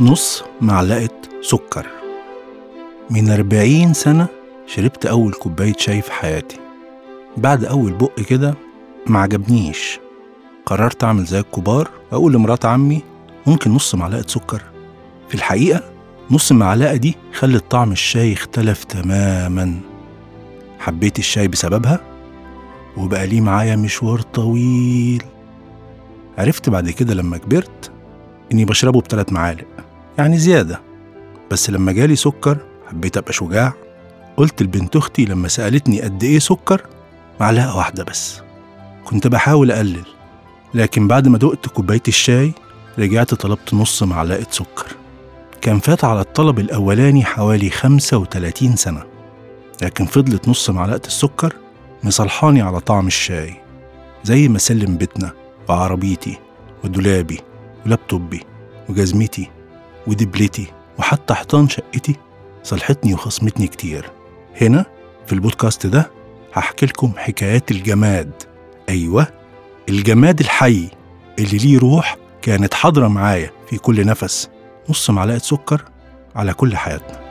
نص معلقة سكر. من أربعين سنة شربت أول كوباية شاي في حياتي. بعد أول بق كده ما عجبنيش. قررت أعمل زي الكبار وأقول لمرات عمي ممكن نص معلقة سكر. في الحقيقة نص المعلقة دي خلت طعم الشاي اختلف تماما. حبيت الشاي بسببها وبقى ليه معايا مشوار طويل. عرفت بعد كده لما كبرت إني بشربه بثلاث معالق. يعني زيادة. بس لما جالي سكر حبيت أبقى شجاع. قلت لبنت أختي لما سألتني قد إيه سكر معلقة واحدة بس. كنت بحاول أقلل. لكن بعد ما دقت كوباية الشاي رجعت طلبت نص معلقة سكر. كان فات على الطلب الأولاني حوالي 35 سنة. لكن فضلت نص معلقة السكر مصلحاني على طعم الشاي. زي ما سلم بيتنا وعربيتي ودولابي ولابتوبي وجزمتي. ودبلتي وحتى حيطان شقتي صلحتني وخصمتني كتير. هنا في البودكاست ده هحكي لكم حكايات الجماد. أيوة الجماد الحي اللي ليه روح كانت حاضرة معايا في كل نفس نص معلقة سكر على كل حياتنا.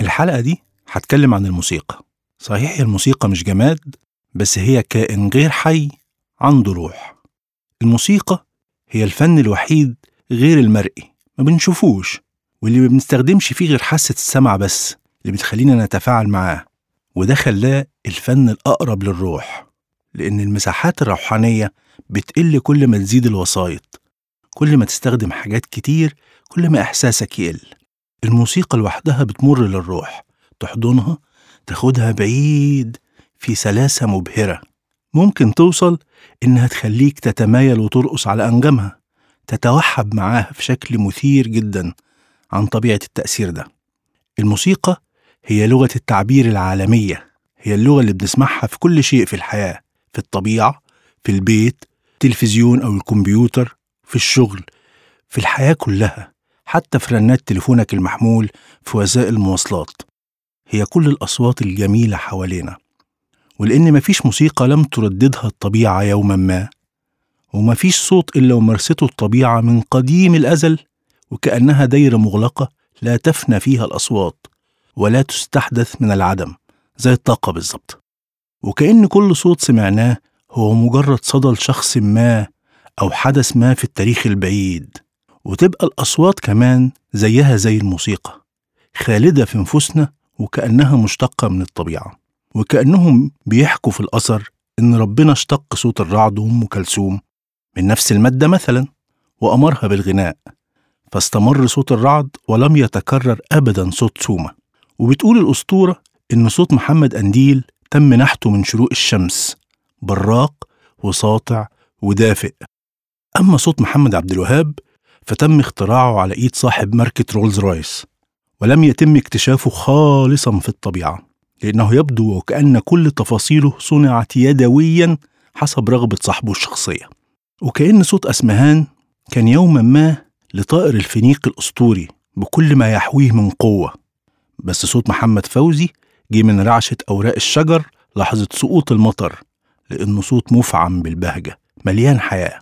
الحلقة دي هتكلم عن الموسيقى. صحيح الموسيقى مش جماد بس هي كائن غير حي عنده روح. الموسيقى هي الفن الوحيد غير المرئي ما بنشوفوش واللي ما بنستخدمش فيه غير حاسة السمع بس اللي بتخلينا نتفاعل معاه وده خلاه الفن الأقرب للروح لأن المساحات الروحانية بتقل كل ما تزيد الوسايط كل ما تستخدم حاجات كتير كل ما إحساسك يقل. الموسيقى لوحدها بتمر للروح تحضنها تاخدها بعيد في سلاسة مبهرة. ممكن توصل إنها تخليك تتمايل وترقص على أنجامها تتوحب معاها في شكل مثير جدا عن طبيعة التأثير ده. الموسيقى هي لغة التعبير العالمية هي اللغة اللي بنسمعها في كل شيء في الحياة في الطبيعة في البيت التلفزيون أو الكمبيوتر في الشغل في الحياة كلها حتى في رنات تليفونك المحمول في وسائل المواصلات. هي كل الأصوات الجميلة حوالينا ولأن مفيش موسيقى لم ترددها الطبيعة يوما ما ومفيش صوت إلا ومرسته الطبيعة من قديم الأزل وكأنها دايرة مغلقة لا تفنى فيها الأصوات ولا تستحدث من العدم زي الطاقة بالظبط. وكأن كل صوت سمعناه هو مجرد صدى لشخص ما أو حدث ما في التاريخ البعيد. وتبقى الأصوات كمان زيها زي الموسيقى خالدة في نفوسنا وكأنها مشتقة من الطبيعة وكأنهم بيحكوا في الأثر إن ربنا اشتق صوت الرعد وأم كلثوم من نفس المادة مثلا وأمرها بالغناء فاستمر صوت الرعد ولم يتكرر أبدا صوت سومة. وبتقول الأسطورة إن صوت محمد أنديل تم نحته من شروق الشمس براق وساطع ودافئ. أما صوت محمد عبد الوهاب فتم اختراعه على إيد صاحب ماركة رولز رويس. ولم يتم اكتشافه خالصا في الطبيعة لأنه يبدو وكأن كل تفاصيله صنعت يدويا حسب رغبة صاحبه الشخصية. وكأن صوت أسمهان كان يوما ما لطائر الفينيق الأسطوري بكل ما يحويه من قوة. بس صوت محمد فوزي جه من رعشة أوراق الشجر لحظة سقوط المطر لأنه صوت مفعم بالبهجة مليان حياة.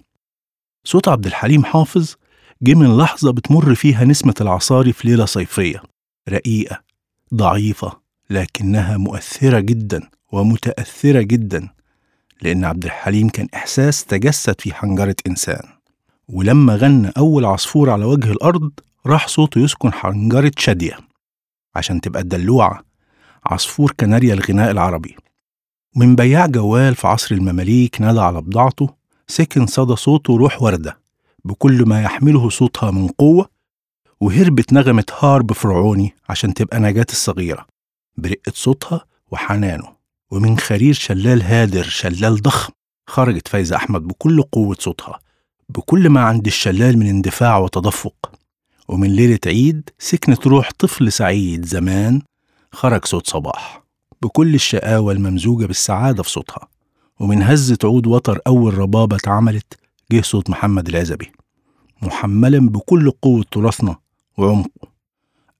صوت عبد الحليم حافظ جه من لحظة بتمر فيها نسمة العصاري في ليلة صيفية. رقيقة ضعيفة لكنها مؤثرة جدا ومتأثرة جدا لأن عبد الحليم كان إحساس تجسد في حنجرة إنسان. ولما غنى أول عصفور على وجه الأرض راح صوته يسكن حنجرة شادية. عشان تبقى الدلوعة عصفور كناريا الغناء العربي. من بياع جوال في عصر المماليك نادى على بضاعته سكن صدى صوته روح وردة. بكل ما يحمله صوتها من قوة وهربت نغمة هارب فرعوني عشان تبقى نجاة الصغيرة. برقة صوتها وحنانه ومن خرير شلال هادر شلال ضخم خرجت فايزة أحمد بكل قوة صوتها بكل ما عند الشلال من اندفاع وتدفق. ومن ليلة عيد سكنت روح طفل سعيد زمان خرج صوت صباح بكل الشقاوة الممزوجة بالسعادة في صوتها. ومن هزة عود وتر أول ربابة اتعملت جه صوت محمد العزبي محملا بكل قوة تراثنا وعمقه.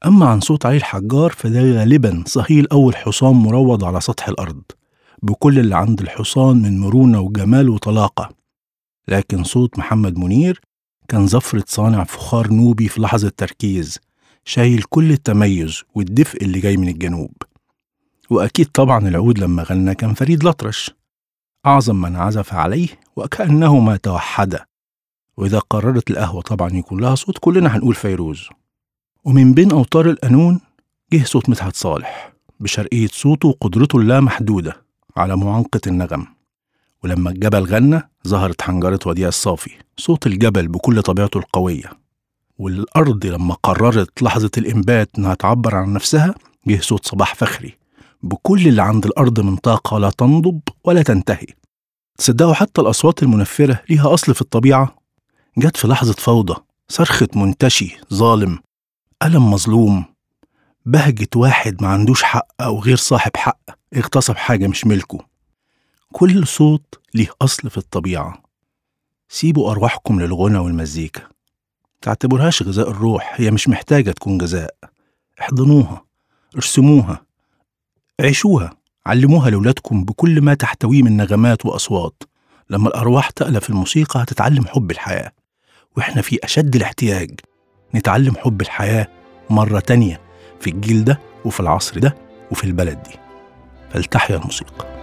أما عن صوت علي الحجار فده غالبا صهيل أول حصان مروض على سطح الأرض بكل اللي عند الحصان من مرونة وجمال وطلاقة. لكن صوت محمد منير كان زفرة صانع فخار نوبي في لحظة تركيز شايل كل التميز والدفء اللي جاي من الجنوب. وأكيد طبعا العود لما غنى كان فريد الأطرش أعظم من عزف عليه وكأنهما توحدا. وإذا قررت القهوة طبعا يكون لها صوت كلنا هنقول فيروز. ومن بين أوتار القانون جه صوت مدحت صالح بشرقية صوته وقدرته اللامحدودة على معانقة النغم. ولما الجبل غنى ظهرت حنجرة وديع الصافي صوت الجبل بكل طبيعته القوية. والأرض لما قررت لحظة الإنبات إنها تعبر عن نفسها جه صوت صباح فخري. بكل اللي عند الأرض من طاقة لا تنضب ولا تنتهي. تصدقوا حتى الأصوات المنفرة ليها أصل في الطبيعة. جت في لحظة فوضى صرخة منتشي ظالم ألم مظلوم بهجة واحد ما عندوش حق أو غير صاحب حق اغتصب حاجة مش ملكه. كل صوت ليه أصل في الطبيعة. سيبوا أرواحكم للغنى والمزيكا. تعتبرهاش غذاء الروح هي مش محتاجة تكون غذاء. احضنوها ارسموها عيشوها. علموها لولادكم بكل ما تحتويه من نغمات وأصوات. لما الأرواح تألف الموسيقى هتتعلم حب الحياة. وإحنا في أشد الاحتياج نتعلم حب الحياة مرة تانية في الجيل ده وفي العصر ده وفي البلد دي. فلتحيا الموسيقى.